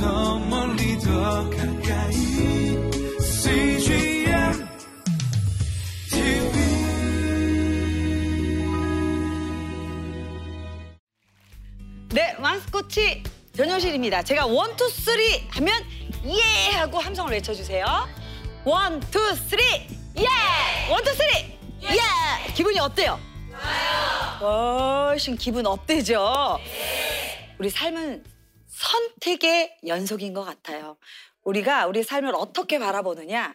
더 멀리 더 가까이 CGM TV 네, 마스코치 변효실입니다. 제가 one, two, three 하면 예 하고 함성을 외쳐주세요. one, two, three 예! One, two, three 예! 기분이 어때요? 좋아요. 훨씬 기분 up되죠? 우리 삶은 선택의 연속인 것 같아요. 우리가 우리 삶을 어떻게 바라보느냐,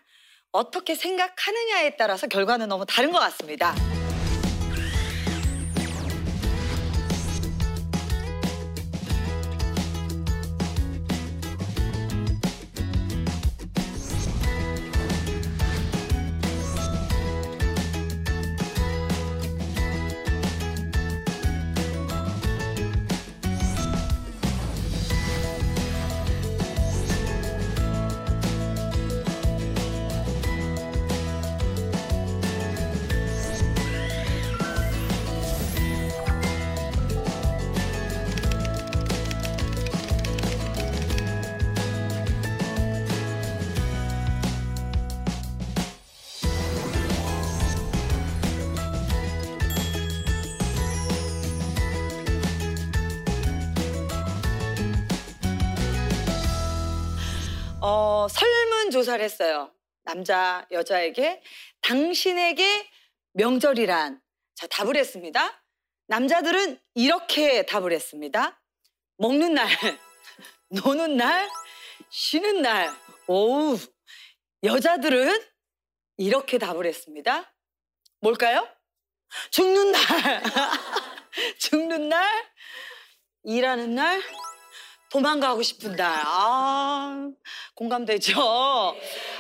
어떻게 생각하느냐에 따라서 결과는 너무 다른 것 같습니다. 조사를 했어요. 남자, 여자에게 당신에게 명절이란 자, 답을 했습니다. 남자들은 이렇게 답을 했습니다. 먹는 날, 노는 날, 쉬는 날. 오우. 여자들은 이렇게 답을 했습니다. 뭘까요? 죽는 날. 죽는 날, 일하는 날, 도망가고 싶은 날. 아, 공감되죠?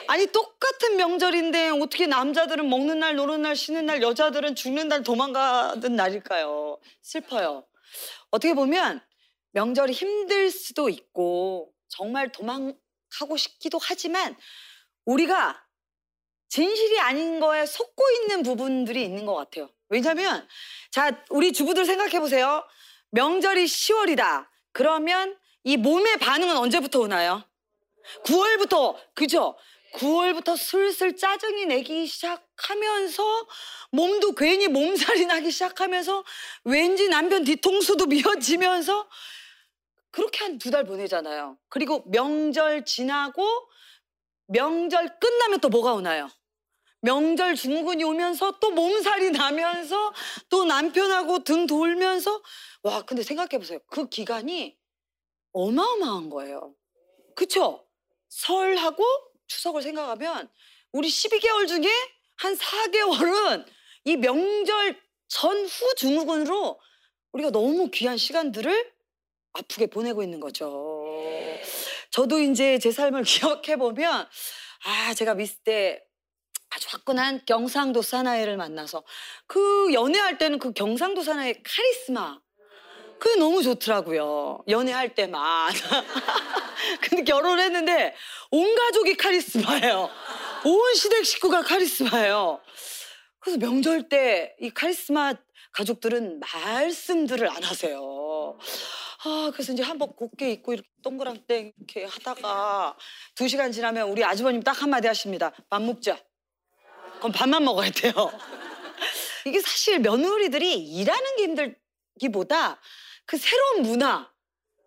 아니, 똑같은 명절인데 어떻게 남자들은 먹는 날, 노는 날, 쉬는 날, 여자들은 죽는 날, 도망가는 날일까요? 슬퍼요. 어떻게 보면 명절이 힘들 수도 있고 정말 도망가고 싶기도 하지만 우리가 진실이 아닌 거에 속고 있는 부분들이 있는 것 같아요. 왜냐면, 자, 우리 주부들 생각해 보세요. 명절이 10월이다. 그러면 이 몸의 반응은 언제부터 오나요? 9월부터, 그죠? 9월부터 슬슬 짜증이 내기 시작하면서 몸도 괜히 몸살이 나기 시작하면서 왠지 남편 뒤통수도 미어지면서 그렇게 한 두 달 보내잖아요. 그리고 명절 지나고 명절 끝나면 또 뭐가 오나요? 명절 중근이 오면서 또 몸살이 나면서 또 남편하고 등 돌면서 와 근데 생각해 보세요. 그 기간이 어마어마한 거예요. 그쵸? 설하고 추석을 생각하면 우리 12개월 중에 한 4개월은 이 명절 전후 증후군으로 우리가 너무 귀한 시간들을 아프게 보내고 있는 거죠. 저도 이제 제 삶을 기억해 보면 아 제가 미스 때 아주 화끈한 경상도 사나이를 만나서 그 연애할 때는 그 경상도 사나이의 카리스마 그게 너무 좋더라고요. 연애할 때만. 근데 결혼했는데 온 가족이 카리스마예요. 온 시댁 식구가 카리스마예요. 그래서 명절 때 이 카리스마 가족들은 말씀들을 안 하세요. 아, 그래서 이제 한복 곱게 입고 이렇게 동그랑땡 이렇게 하다가 두 시간 지나면 우리 아주버님 딱 한마디 하십니다. 밥 먹자. 그럼 밥만 먹어야 돼요. 이게 사실 며느리들이 일하는 게 힘들기보다 그 새로운 문화,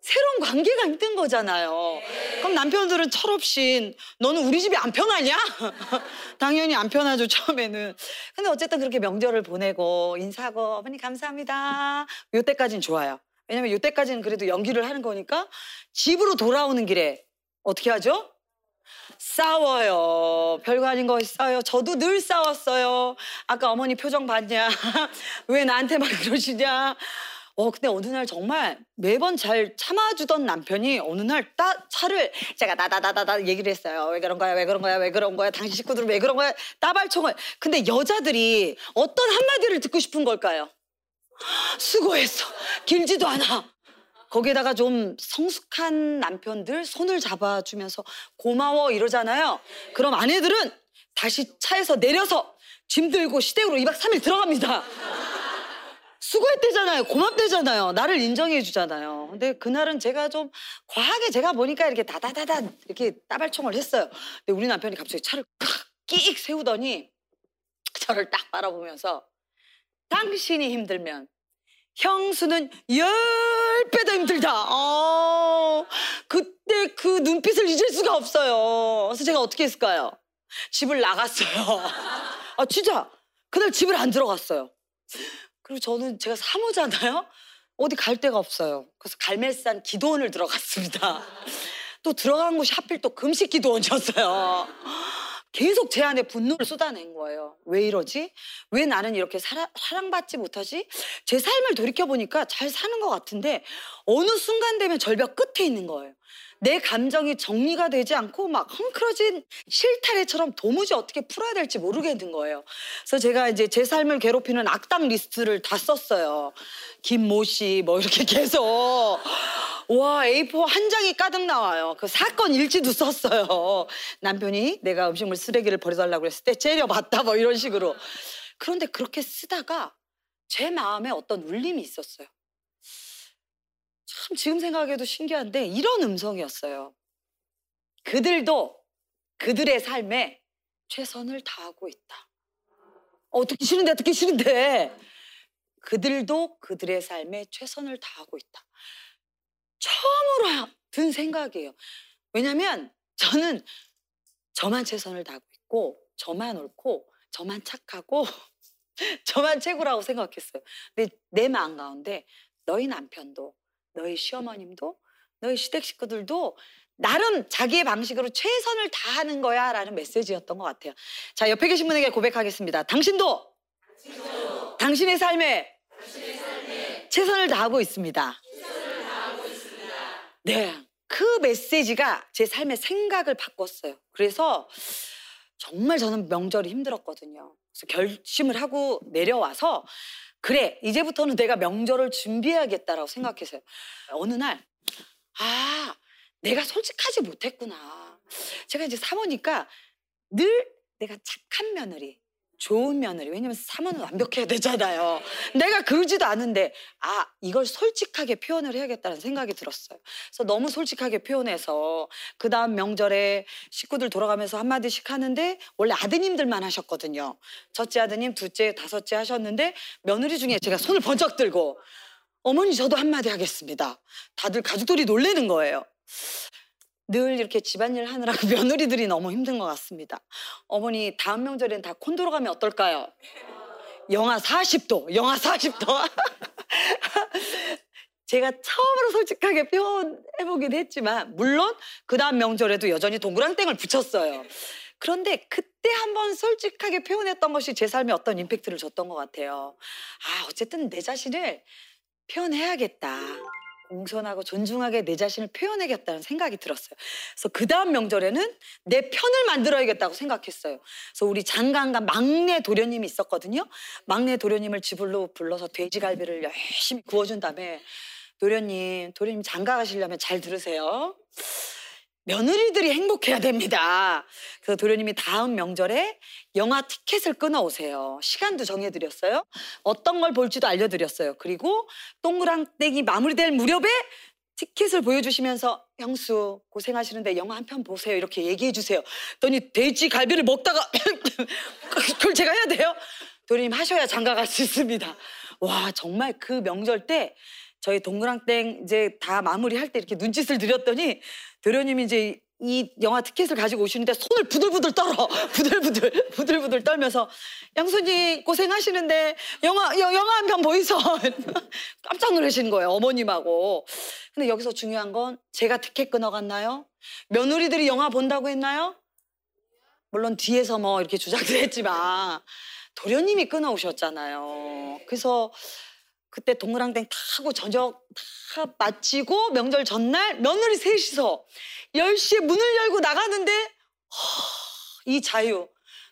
새로운 관계가 힘든 거잖아요. 그럼 남편들은 철없이 너는 우리 집이 안 편하냐? 당연히 안 편하죠 처음에는. 근데 어쨌든 그렇게 명절을 보내고 인사하고 어머니 감사합니다. 요때까지는 좋아요. 왜냐면 요때까지는 그래도 연기를 하는 거니까 집으로 돌아오는 길에 어떻게 하죠? 싸워요. 별거 아닌 거 싸워요. 저도 늘 싸웠어요. 아까 어머니 표정 봤냐? 왜 나한테만 그러시냐? 어, 근데 어느 날 정말 매번 잘 참아주던 남편이 어느 날 따, 차를 제가 나다다다다 얘기를 했어요. 왜 그런 거야? 왜 그런 거야? 왜 그런 거야? 당신 식구들은 왜 그런 거야? 따발총을. 근데 여자들이 어떤 한마디를 듣고 싶은 걸까요? 수고했어. 길지도 않아. 거기에다가 좀 성숙한 남편들 손을 잡아주면서 고마워 이러잖아요. 그럼 아내들은 다시 차에서 내려서 짐 들고 시댁으로 2박 3일 들어갑니다. 수고했대잖아요. 고맙대잖아요. 나를 인정해 주잖아요. 근데 그날은 제가 좀 과하게 제가 보니까 이렇게 다다다다 이렇게 따발총을 했어요. 근데 우리 남편이 갑자기 차를 끽 세우더니 저를 딱 바라보면서 당신이 힘들면 형수는 열 배 더 힘들다. 어, 그때 그 눈빛을 잊을 수가 없어요. 그래서 제가 어떻게 했을까요? 집을 나갔어요. 아, 진짜. 그날 집을 안 들어갔어요. 그리고 저는 제가 사모잖아요. 어디 갈 데가 없어요. 그래서 갈매산 기도원을 들어갔습니다. 또 들어간 곳이 하필 또 금식 기도원이었어요. 계속 제 안에 분노를 쏟아낸 거예요. 왜 이러지? 왜 나는 이렇게 사랑, 사랑받지 못하지? 제 삶을 돌이켜보니까 잘 사는 것 같은데 어느 순간 되면 절벽 끝에 있는 거예요. 내 감정이 정리가 되지 않고 막 헝클어진 실타래처럼 도무지 어떻게 풀어야 될지 모르겠는 거예요. 그래서 제가 이제 제 삶을 괴롭히는 악당 리스트를 다 썼어요. 김모 씨, 뭐 이렇게 계속. 와, A4 한 장이 가득 나와요. 그 사건 일지도 썼어요. 남편이 내가 음식물 쓰레기를 버려달라고 했을 때 째려봤다, 뭐 이런 식으로. 그런데 그렇게 쓰다가 제 마음에 어떤 울림이 있었어요. 참 지금 생각해도 신기한데 이런 음성이었어요. 그들도 그들의 삶에 최선을 다하고 있다. 어, 듣기 싫은데 듣기 싫은데 그들도 그들의 삶에 최선을 다하고 있다. 처음으로 든 생각이에요. 왜냐면 저는 저만 최선을 다하고 있고 저만 옳고 저만 착하고 저만 최고라고 생각했어요. 근데 내 마음 가운데 너희 남편도 너희 시어머님도 너희 시댁 식구들도 나름 자기의 방식으로 최선을 다하는 거야 라는 메시지였던 것 같아요. 자 옆에 계신 분에게 고백하겠습니다. 당신도, 당신도 당신의, 삶에 당신의 삶에 최선을 다하고 있습니다. 최선을 다하고 있습니다. 네, 그 메시지가 제 삶의 생각을 바꿨어요. 그래서 정말 저는 명절이 힘들었거든요. 그래서 결심을 하고 내려와서 그래, 이제부터는 내가 명절을 준비해야겠다라고 생각했어요. 어느 날, 아, 내가 솔직하지 못했구나. 제가 이제 사모니까 늘 내가 착한 며느리, 좋은 며느리. 왜냐면 사모는 완벽해야 되잖아요. 내가 그러지도 않은데, 아, 이걸 솔직하게 표현을 해야겠다는 생각이 들었어요. 그래서 너무 솔직하게 표현해서, 그 다음 명절에 식구들 돌아가면서 한마디씩 하는데, 원래 아드님들만 하셨거든요. 첫째 아드님, 둘째, 다섯째 하셨는데, 며느리 중에 제가 손을 번쩍 들고, 어머니 저도 한마디 하겠습니다. 다들 가족들이 놀래는 거예요. 늘 이렇게 집안일 하느라 그 며느리들이 너무 힘든 것 같습니다. 어머니 다음 명절엔 다 콘도로 가면 어떨까요? 영하 40도, 영하 40도. 제가 처음으로 솔직하게 표현해보긴 했지만 물론 그 다음 명절에도 여전히 동그랑땡을 붙였어요. 그런데 그때 한번 솔직하게 표현했던 것이 제 삶에 어떤 임팩트를 줬던 것 같아요. 아 어쨌든 내 자신을 표현해야겠다. 공손하고 존중하게 내 자신을 표현해야겠다는 생각이 들었어요. 그래서 그 다음 명절에는 내 편을 만들어야겠다고 생각했어요. 그래서 우리 장관과 막내 도련님이 있었거든요. 막내 도련님을 집으로 불러서 돼지갈비를 열심히 구워준 다음에 도련님, 도련님 장가 가시려면 잘 들으세요. 며느리들이 행복해야 됩니다. 그래서 도련님이 다음 명절에 영화 티켓을 끊어 오세요. 시간도 정해드렸어요. 어떤 걸 볼지도 알려드렸어요. 그리고 동그랑땡이 마무리될 무렵에 티켓을 보여주시면서 형수 고생하시는데 영화 한 편 보세요 이렇게 얘기해 주세요. 더니 돼지 갈비를 먹다가 그걸 제가 해야 돼요? 도련님 하셔야 장가 갈 수 있습니다. 와 정말 그 명절 때 저희 동그랑땡 이제 다 마무리할 때 이렇게 눈짓을 드렸더니 도련님이 이제 이 영화 티켓을 가지고 오시는데 손을 부들부들 떨어. 부들부들 부들부들 떨면서 양손님 고생하시는데 영화 여, 영화 한 편 보이소. 깜짝 놀라시는 거예요 어머님하고. 근데 여기서 중요한 건 제가 티켓 끊어갔나요? 며느리들이 영화 본다고 했나요? 물론 뒤에서 뭐 이렇게 주장들 했지만 도련님이 끊어오셨잖아요. 그래서 그때 동그랑땡 타고 저녁 다 마치고 명절 전날 며느리 셋이서 10시에 문을 열고 나가는데 허, 이 자유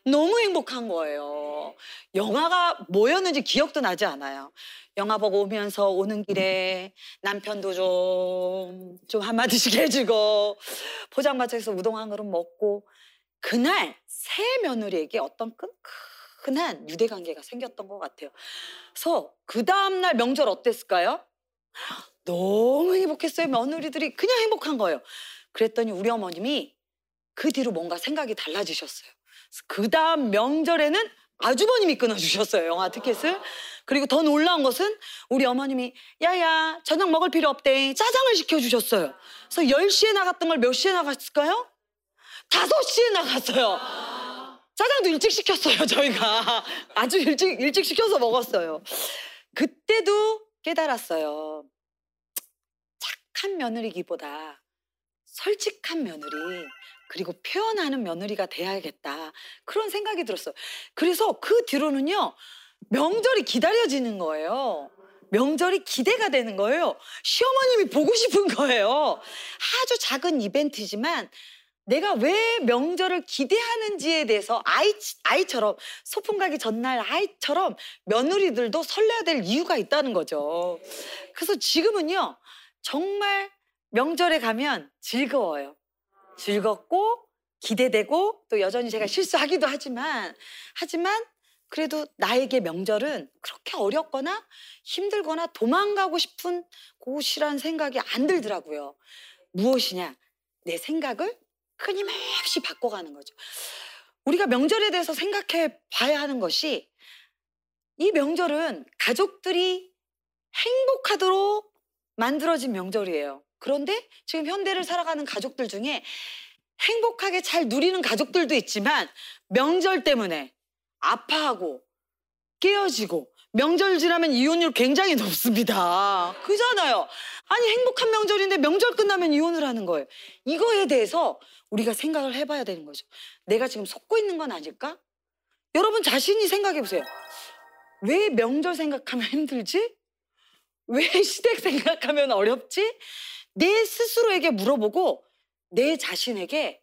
너무 행복한 거예요. 영화가 뭐였는지 기억도 나지 않아요. 영화 보고 오면서 오는 길에 남편도 좀, 좀 한마디씩 해주고 포장마차에서 우동 한 그릇 먹고 그날 새 며느리에게 어떤 끈끈 화끈한 유대 관계가 생겼던 것 같아요. 그래서 그 다음날 명절 어땠을까요? 너무 행복했어요. 며느리들이 그냥 행복한 거예요. 그랬더니 우리 어머님이 그 뒤로 뭔가 생각이 달라지셨어요. 그 다음 명절에는 아주버님이 끊어주셨어요. 영화 티켓을. 그리고 더 놀라운 것은 우리 어머님이 야야 저녁 먹을 필요 없대 짜장을 시켜주셨어요. 그래서 10시에 나갔던 걸 몇 시에 나갔을까요? 5시에 나갔어요. 짜장도 일찍 시켰어요 저희가. 아주 일찍 일찍 시켜서 먹었어요. 그때도 깨달았어요. 착한 며느리기보다 솔직한 며느리 그리고 표현하는 며느리가 돼야겠다 그런 생각이 들었어요. 그래서 그 뒤로는요 명절이 기다려지는 거예요. 명절이 기대가 되는 거예요. 시어머님이 보고 싶은 거예요. 아주 작은 이벤트지만 내가 왜 명절을 기대하는지에 대해서 아이, 아이처럼 소풍 가기 전날 아이처럼 며느리들도 설레야 될 이유가 있다는 거죠. 그래서 지금은요, 정말 명절에 가면 즐거워요. 즐겁고 기대되고 또 여전히 제가 실수하기도 하지만, 하지만 그래도 나에게 명절은 그렇게 어렵거나 힘들거나 도망가고 싶은 곳이란 생각이 안 들더라고요. 무엇이냐? 내 생각을 끊임없이 바꿔가는 거죠. 우리가 명절에 대해서 생각해 봐야 하는 것이 이 명절은 가족들이 행복하도록 만들어진 명절이에요. 그런데 지금 현대를 살아가는 가족들 중에 행복하게 잘 누리는 가족들도 있지만 명절 때문에 아파하고 깨어지고 명절 지나면 이혼율 굉장히 높습니다. 그잖아요. 아니 행복한 명절인데 명절 끝나면 이혼을 하는 거예요. 이거에 대해서 우리가 생각을 해봐야 되는 거죠. 내가 지금 속고 있는 건 아닐까? 여러분 자신이 생각해 보세요. 왜 명절 생각하면 힘들지? 왜 시댁 생각하면 어렵지? 내 스스로에게 물어보고 내 자신에게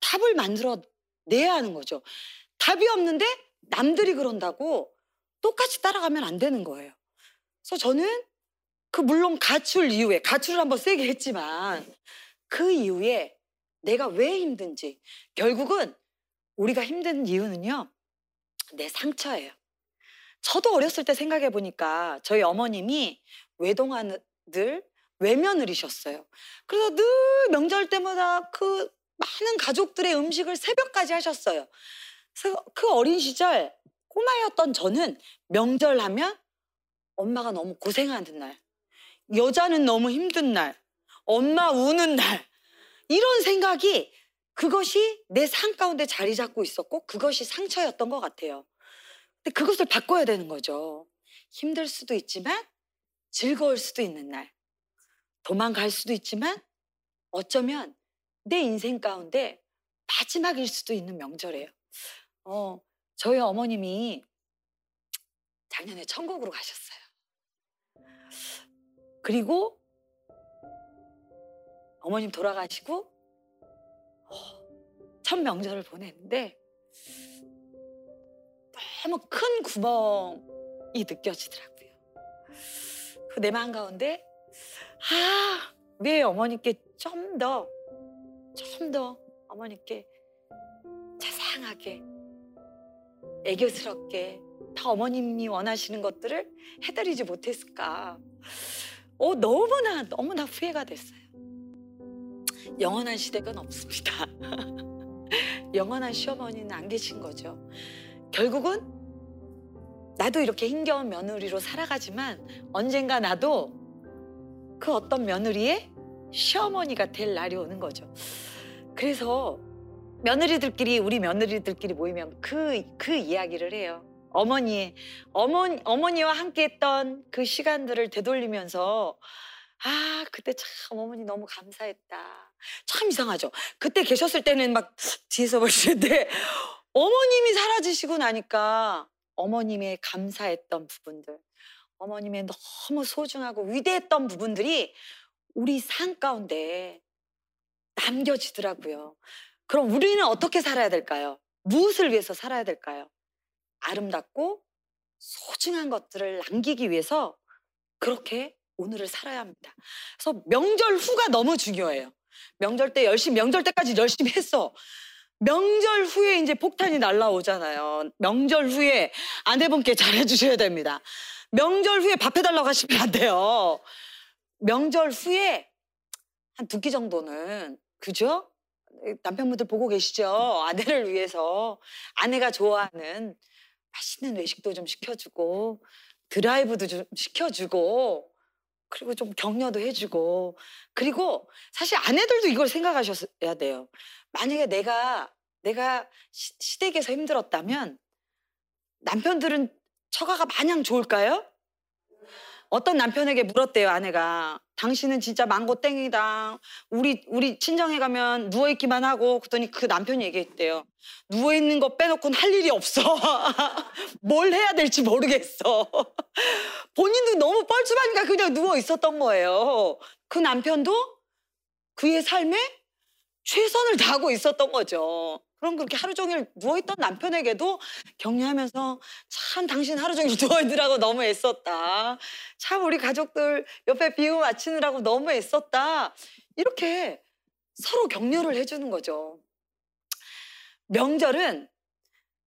답을 만들어 내야 하는 거죠. 답이 없는데 남들이 그런다고 똑같이 따라가면 안 되는 거예요. 그래서 저는 그 물론 가출 이후에 가출을 한번 세게 했지만 그 이후에 내가 왜 힘든지 결국은 우리가 힘든 이유는요 내 상처예요. 저도 어렸을 때 생각해 보니까 저희 어머님이 외동아들 외며느리셨어요. 그래서 늘 명절 때마다 그 많은 가족들의 음식을 새벽까지 하셨어요. 그래서 그 어린 시절 꼬마였던 저는 명절 하면 엄마가 너무 고생하는 날, 여자는 너무 힘든 날, 엄마 우는 날, 이런 생각이 그것이 내 삶 가운데 자리 잡고 있었고 그것이 상처였던 것 같아요. 근데 그것을 바꿔야 되는 거죠. 힘들 수도 있지만 즐거울 수도 있는 날, 도망갈 수도 있지만 어쩌면 내 인생 가운데 마지막일 수도 있는 명절이에요. 어, 저희 어머님이 작년에 천국으로 가셨어요. 그리고 어머님 돌아가시고 어, 첫 명절을 보냈는데 너무 큰 구멍이 느껴지더라고요. 그 내 마음 가운데 아, 왜 어머니께 좀 더, 좀 더 어머니께 자상하게, 애교스럽게 더 어머님이 원하시는 것들을 해드리지 못했을까. 어, 너무나, 너무나 후회가 됐어요. 영원한 시댁은 없습니다. 영원한 시어머니는 안 계신 거죠. 결국은 나도 이렇게 힘겨운 며느리로 살아가지만 언젠가 나도 그 어떤 며느리의 시어머니가 될 날이 오는 거죠. 그래서 며느리들끼리 우리 며느리들끼리 모이면 그그 이야기를 해요. 어머니의 어머니 어머니와 함께했던 그 시간들을 되돌리면서 아 그때 참 어머니 너무 감사했다. 참 이상하죠. 그때 계셨을 때는 막 뒤에서 보시는데 어머님이 사라지시고 나니까 어머님의 감사했던 부분들, 어머님의 너무 소중하고 위대했던 부분들이 우리 삶 가운데 남겨지더라고요. 그럼 우리는 어떻게 살아야 될까요? 무엇을 위해서 살아야 될까요? 아름답고 소중한 것들을 남기기 위해서 그렇게 오늘을 살아야 합니다. 그래서 명절 후가 너무 중요해요. 명절 때 열심히, 명절 때까지 열심히 했어. 명절 후에 이제 폭탄이 날라오잖아요. 명절 후에 아내분께 잘해주셔야 됩니다. 명절 후에 밥 해달라고 하시면 안 돼요. 명절 후에 한 두 끼 정도는 그죠? 남편분들 보고 계시죠? 아내를 위해서 아내가 좋아하는 맛있는 외식도 좀 시켜주고 드라이브도 좀 시켜주고 그리고 좀 격려도 해주고 그리고 사실 아내들도 이걸 생각하셔야 돼요. 만약에 내가 내가 시, 시댁에서 힘들었다면 남편들은 처가가 마냥 좋을까요? 어떤 남편에게 물었대요 아내가 당신은 진짜 망고 땡이다. 우리 우리 친정에 가면 누워 있기만 하고. 그랬더니 그 남편이 얘기했대요 누워 있는 거 빼놓고는 할 일이 없어. 뭘 해야 될지 모르겠어. 본인도 너무 뻘쭘하니까 그냥 누워 있었던 거예요. 그 남편도 그의 삶에 최선을 다하고 있었던 거죠. 그럼 그렇게 하루 종일 누워있던 남편에게도 격려하면서 참 당신 하루 종일 누워있느라고 너무 애썼다. 참 우리 가족들 옆에 비유 맞추느라고 너무 애썼다. 이렇게 서로 격려를 해주는 거죠. 명절은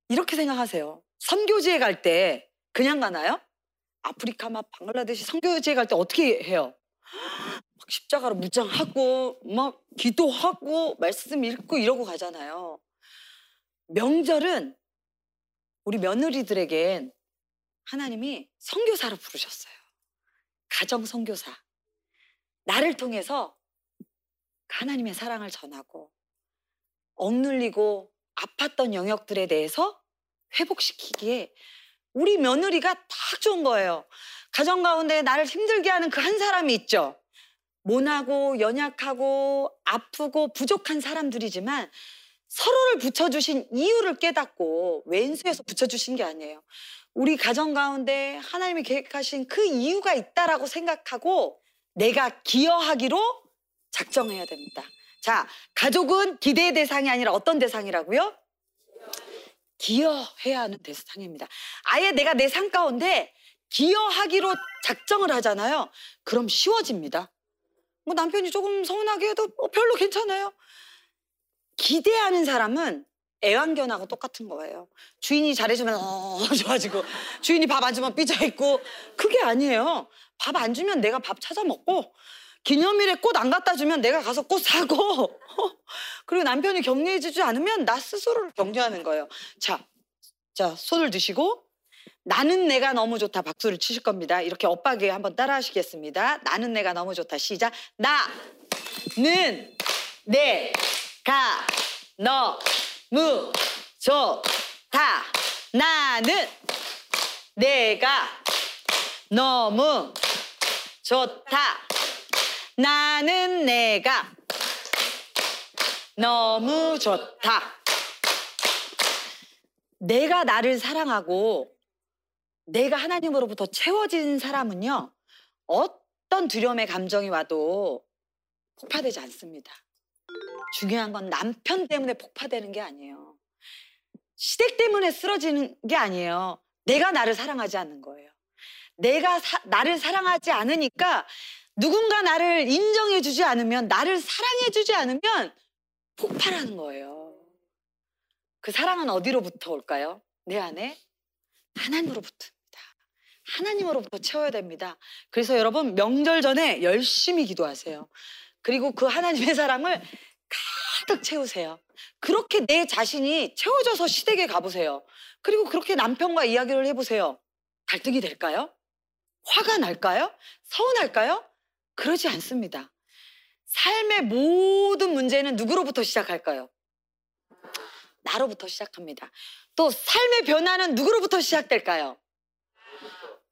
이렇게 생각하세요. 선교지에 갈 때 그냥 가나요? 아프리카 막 방글라데시 선교지에 갈 때 어떻게 해요? 막 십자가로 무장하고 막 기도하고 말씀 읽고 이러고 가잖아요. 명절은 우리 며느리들에겐 하나님이 선교사로 부르셨어요. 가정 선교사. 나를 통해서 하나님의 사랑을 전하고 억눌리고 아팠던 영역들에 대해서 회복시키기에 우리 며느리가 딱 좋은 거예요. 가정 가운데 나를 힘들게 하는 그 한 사람이 있죠. 모나고 연약하고 아프고 부족한 사람들이지만 서로를 붙여주신 이유를 깨닫고 왼수에서 붙여주신 게 아니에요. 우리 가정 가운데 하나님이 계획하신 그 이유가 있다라고 생각하고 내가 기여하기로 작정해야 됩니다. 자, 가족은 기대의 대상이 아니라 어떤 대상이라고요? 기여해야 하는 대상입니다. 아예 내가 내삶 가운데 기여하기로 작정을 하잖아요. 그럼 쉬워집니다. 뭐 남편이 조금 서운하게 해도 뭐 별로 괜찮아요. 기대하는 사람은 애완견하고 똑같은 거예요. 주인이 잘해주면 어 좋아지고 주인이 밥 안 주면 삐져있고 그게 아니에요. 밥 안 주면 내가 밥 찾아 먹고 기념일에 꽃 안 갖다 주면 내가 가서 꽃 사고 그리고 남편이 격려해주지 않으면 나 스스로를 격려하는 거예요. 자, 자 손을 드시고 나는 내가 너무 좋다 박수를 치실 겁니다. 이렇게 엇박에 한번 따라 하시겠습니다. 나는 내가 너무 좋다 시작. 나는 내 가 너무 좋다. 나는 내가 너무 좋다. 나는 내가 너무 좋다. 내가 나를 사랑하고 내가 하나님으로부터 채워진 사람은요, 어떤 두려움의 감정이 와도 폭파되지 않습니다. 중요한 건 남편 때문에 폭파되는 게 아니에요. 시댁 때문에 쓰러지는 게 아니에요. 내가 나를 사랑하지 않는 거예요. 내가 사, 나를 사랑하지 않으니까 누군가 나를 인정해주지 않으면, 나를 사랑해주지 않으면 폭발하는 거예요. 그 사랑은 어디로부터 올까요? 내 안에 하나님으로부터. 하나님으로부터 채워야 됩니다. 그래서 여러분 명절 전에 열심히 기도하세요. 그리고 그 하나님의 사랑을 가득 채우세요. 그렇게 내 자신이 채워져서 시댁에 가보세요. 그리고 그렇게 남편과 이야기를 해보세요. 갈등이 될까요? 화가 날까요? 서운할까요? 그러지 않습니다. 삶의 모든 문제는 누구로부터 시작할까요? 나로부터 시작합니다. 또 삶의 변화는 누구로부터 시작될까요?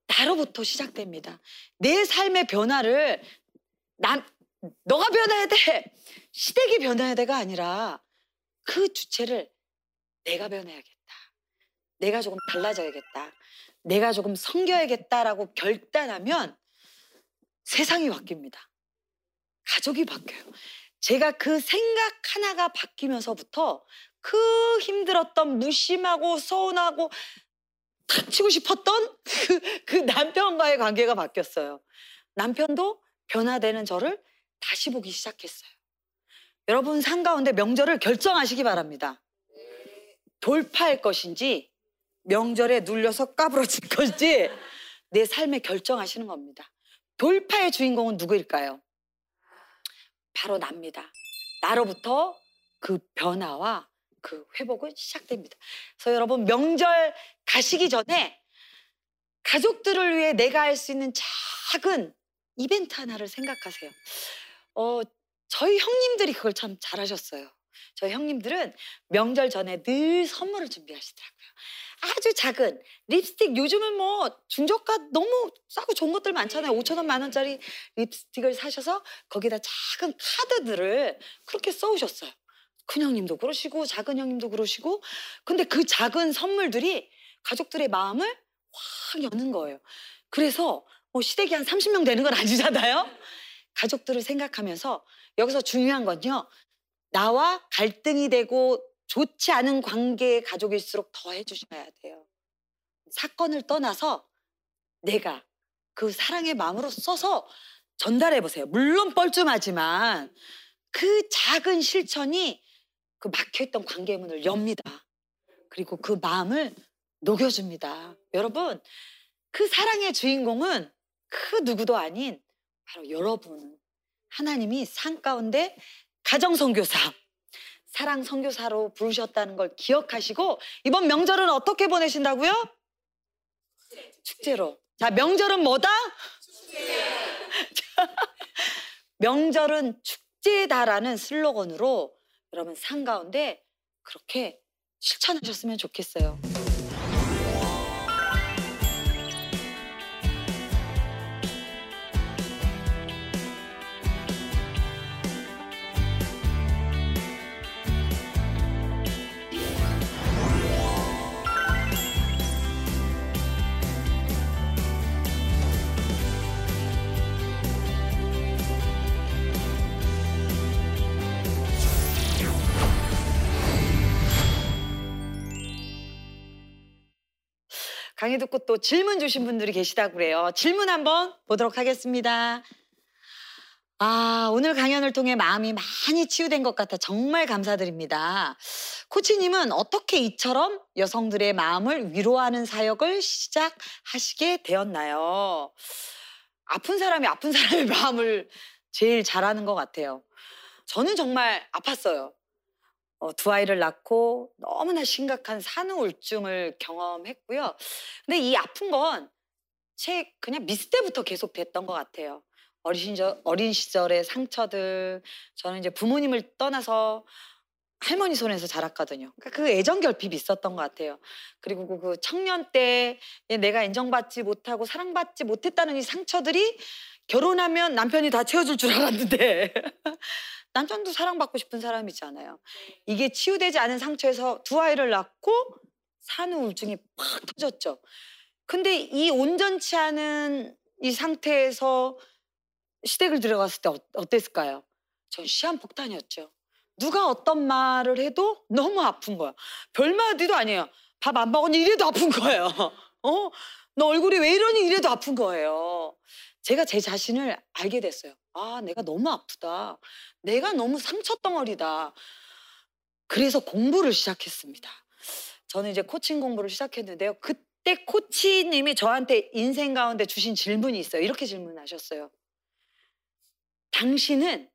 나로부터 시작됩니다. 내 삶의 변화를 난 너가 변해야 돼. 시댁이 변해야 돼가 아니라 그 주체를 내가 변해야겠다. 내가 조금 달라져야겠다. 내가 조금 섬겨야겠다라고 결단하면 세상이 바뀝니다. 가족이 바뀌어요. 제가 그 생각 하나가 바뀌면서부터 그 힘들었던 무심하고 서운하고 탁치고 싶었던 그, 그 남편과의 관계가 바뀌었어요. 남편도 변화되는 저를 다시 보기 시작했어요. 여러분 삶 가운데 명절을 결정하시기 바랍니다. 돌파할 것인지 명절에 눌려서 까부러질 것인지 내 삶에 결정하시는 겁니다. 돌파의 주인공은 누구일까요? 바로 납니다. 나로부터 그 변화와 그 회복은 시작됩니다. 그래서 여러분 명절 가시기 전에 가족들을 위해 내가 할 수 있는 작은 이벤트 하나를 생각하세요. 어, 저희 형님들이 그걸 참 잘하셨어요. 저희 형님들은 명절 전에 늘 선물을 준비하시더라고요. 아주 작은 립스틱 요즘은 뭐 중저가 너무 싸고 좋은 것들 많잖아요. 5천 원, 만 원짜리 립스틱을 사셔서 거기다 작은 카드들을 그렇게 써오셨어요. 큰 형님도 그러시고 작은 형님도 그러시고 근데 그 작은 선물들이 가족들의 마음을 확 여는 거예요. 그래서 뭐 시댁이 한 30명 되는 건 아니잖아요. 가족들을 생각하면서 여기서 중요한 건요. 나와 갈등이 되고 좋지 않은 관계의 가족일수록 더 해주셔야 돼요. 사건을 떠나서 내가 그 사랑의 마음으로 써서 전달해 보세요. 물론 뻘쭘하지만 그 작은 실천이 그 막혀있던 관계의 문을 엽니다. 그리고 그 마음을 녹여줍니다. 여러분, 그 사랑의 주인공은 그 누구도 아닌 바로 여러분. 하나님이 산 가운데 가정 선교사, 사랑 선교사로 부르셨다는 걸 기억하시고 이번 명절은 어떻게 보내신다고요? 축제로. 자, 명절은 뭐다? 명절은 축제다라는 슬로건으로 여러분 산 가운데 그렇게 실천하셨으면 좋겠어요. 강의 듣고 또 질문 주신 분들이 계시다고 그래요. 질문 한번 보도록 하겠습니다. 아, 오늘 강연을 통해 마음이 많이 치유된 것 같아 정말 감사드립니다. 코치님은 어떻게 이처럼 여성들의 마음을 위로하는 사역을 시작하시게 되었나요? 아픈 사람이 아픈 사람의 마음을 제일 잘하는 것 같아요. 저는 정말 아팠어요. 어, 두 아이를 낳고 너무나 심각한 산후 우울증을 경험했고요. 근데 이 아픈 건 제 그냥 미스 때부터 계속 됐던 것 같아요. 어린 시절, 어린 시절의 상처들, 저는 이제 부모님을 떠나서 할머니 손에서 자랐거든요. 그러니까 그 애정 결핍이 있었던 것 같아요. 그리고 그- 그 청년 때 내가 인정받지 못하고 사랑받지 못했다는 이 상처들이 결혼하면 남편이 다 채워줄 줄 알았는데 남편도 사랑받고 싶은 사람이잖아요. 이게 치유되지 않은 상처에서 두 아이를 낳고 산후 우울증이 팍 터졌죠. 근데 이 온전치 않은 이 상태에서 시댁을 들어갔을 때 어, 어땠을까요? 전 시한폭탄이었죠. 누가 어떤 말을 해도 너무 아픈 거야. 별마디도 아니에요. 밥 안 먹었니 이래도 아픈 거예요. 어? 너 얼굴이 왜 이러니 이래도 아픈 거예요. 제가 제 자신을 알게 됐어요. 아, 내가 너무 아프다. 내가 너무 상처 덩어리다. 그래서 공부를 시작했습니다. 저는 이제 코칭 공부를 시작했는데요. 그때 코치님이 저한테 인생 가운데 주신 질문이 있어요. 이렇게 질문하셨어요. 당신은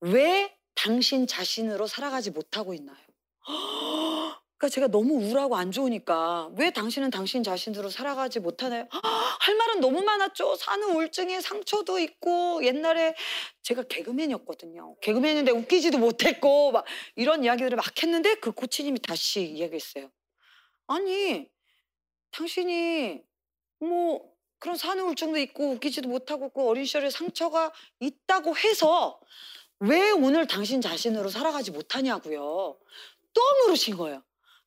왜 당신 자신으로 살아가지 못하고 있나요? 그러니까 제가 너무 우울하고 안 좋으니까 왜 당신은 당신 자신으로 살아가지 못하나요? 할 말은 너무 많았죠. 사는 우울증에 상처도 있고 옛날에 제가 개그맨이었거든요. 개그맨인데 웃기지도 못했고 막 이런 이야기들을 막 했는데 그 코치님이 다시 이야기했어요. 아니 당신이 뭐 그런 사는 우울증도 있고 웃기지도 못하고 그 어린 시절에 상처가 있다고 해서 왜 오늘 당신 자신으로 살아가지 못하냐고요. 또 물으신 거예요.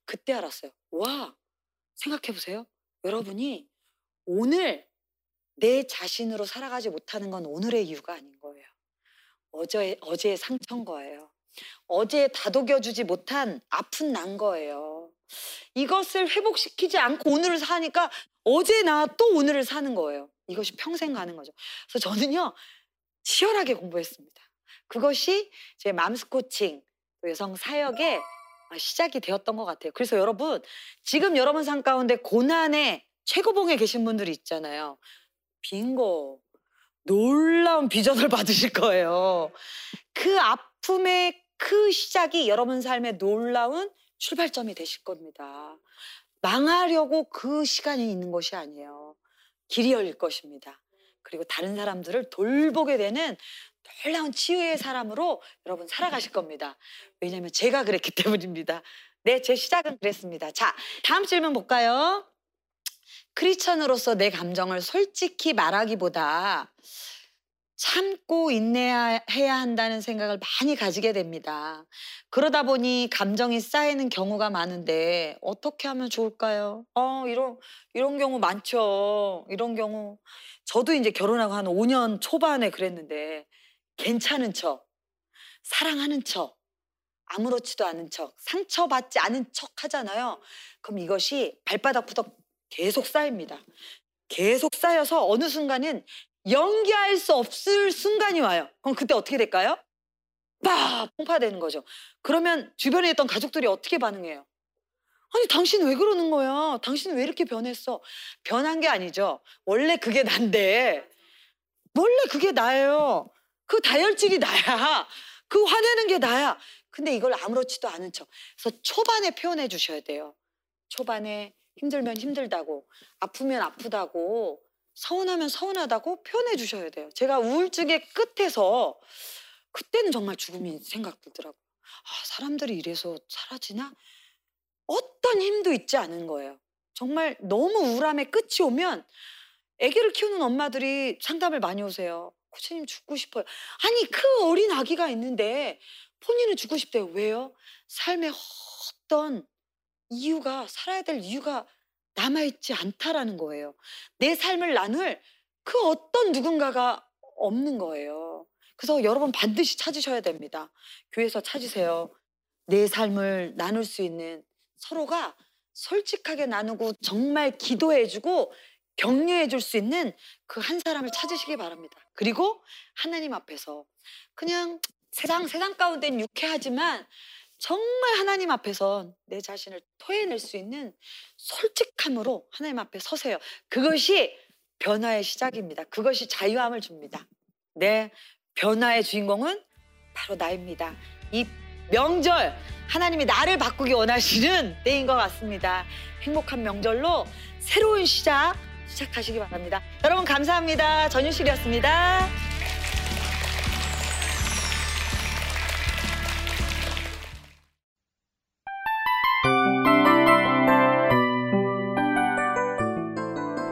그때 알았어요. 와, 생각해 보세요. 여러분이 오늘 내 자신으로 살아가지 못하는 건 오늘의 이유가 아닌 거예요. 어제, 어제의 상처인 거예요. 어제 다독여주지 못한 아픈 난 거예요. 이것을 회복시키지 않고 오늘을 사니까 어제 나 또 오늘을 사는 거예요. 이것이 평생 가는 거죠. 그래서 저는요, 치열하게 공부했습니다. 그것이 제 맘스 코칭, 또 여성 사역의 시작이 되었던 것 같아요. 그래서 여러분 지금 여러분 삶 가운데 고난의 최고봉에 계신 분들이 있잖아요. 빙고 놀라운 비전을 받으실 거예요. 그 아픔의 그 시작이 여러분 삶의 놀라운 출발점이 되실 겁니다. 망하려고 그 시간이 있는 것이 아니에요. 길이 열릴 것입니다. 그리고 다른 사람들을 돌보게 되는 놀라운 치유의 사람으로 여러분 살아가실 겁니다. 왜냐하면 제가 그랬기 때문입니다. 네, 제 시작은 그랬습니다. 자, 다음 질문 볼까요? 크리스천으로서 내 감정을 솔직히 말하기보다 참고 인내해야 한다는 생각을 많이 가지게 됩니다. 그러다 보니 감정이 쌓이는 경우가 많은데 어떻게 하면 좋을까요? 어, 이런 이런 경우 많죠. 이런 경우 저도 이제 결혼하고 한 5년 초반에 그랬는데 괜찮은 척, 사랑하는 척, 아무렇지도 않은 척, 상처받지 않은 척 하잖아요. 그럼 이것이 발바닥부터 계속 쌓입니다. 계속 쌓여서 어느 순간은 연기할 수 없을 순간이 와요. 그럼 그때 어떻게 될까요? 빡! 폭파되는 거죠. 그러면 주변에 있던 가족들이 어떻게 반응해요? 아니, 당신 왜 그러는 거야? 당신 왜 이렇게 변했어? 변한 게 아니죠. 원래 그게 난데, 원래 그게 나예요. 그 다혈질이 나야. 그 화내는 게 나야. 근데 이걸 아무렇지도 않은 척. 그래서 초반에 표현해 주셔야 돼요. 초반에 힘들면 힘들다고, 아프면 아프다고, 서운하면 서운하다고 표현해 주셔야 돼요. 제가 우울증의 끝에서 그때는 정말 죽음이 생각들더라고요. 아, 사람들이 이래서 사라지나? 어떤 힘도 있지 않은 거예요. 정말 너무 우울함의 끝이 오면 아기를 키우는 엄마들이 상담을 많이 오세요. 코치님 죽고 싶어요. 아니 그 어린 아기가 있는데 본인은 죽고 싶대요. 왜요? 삶에 어떤 이유가 살아야 될 이유가 남아있지 않다라는 거예요. 내 삶을 나눌 그 어떤 누군가가 없는 거예요. 그래서 여러분 반드시 찾으셔야 됩니다. 교회에서 찾으세요. 내 삶을 나눌 수 있는 서로가 솔직하게 나누고 정말 기도해주고 격려해 줄 수 있는 그 한 사람을 찾으시기 바랍니다. 그리고 하나님 앞에서 그냥 세상 세상 가운데는 유쾌하지만 정말 하나님 앞에서 내 자신을 토해낼 수 있는 솔직함으로 하나님 앞에 서세요. 그것이 변화의 시작입니다. 그것이 자유함을 줍니다. 네, 변화의 주인공은 바로 나입니다. 이 명절 하나님이 나를 바꾸기 원하시는 때인 것 같습니다. 행복한 명절로 새로운 시작 시작하시기 바랍니다. 여러분 감사합니다. 전유실이었습니다.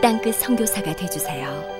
땅끝 성교사가 되주세요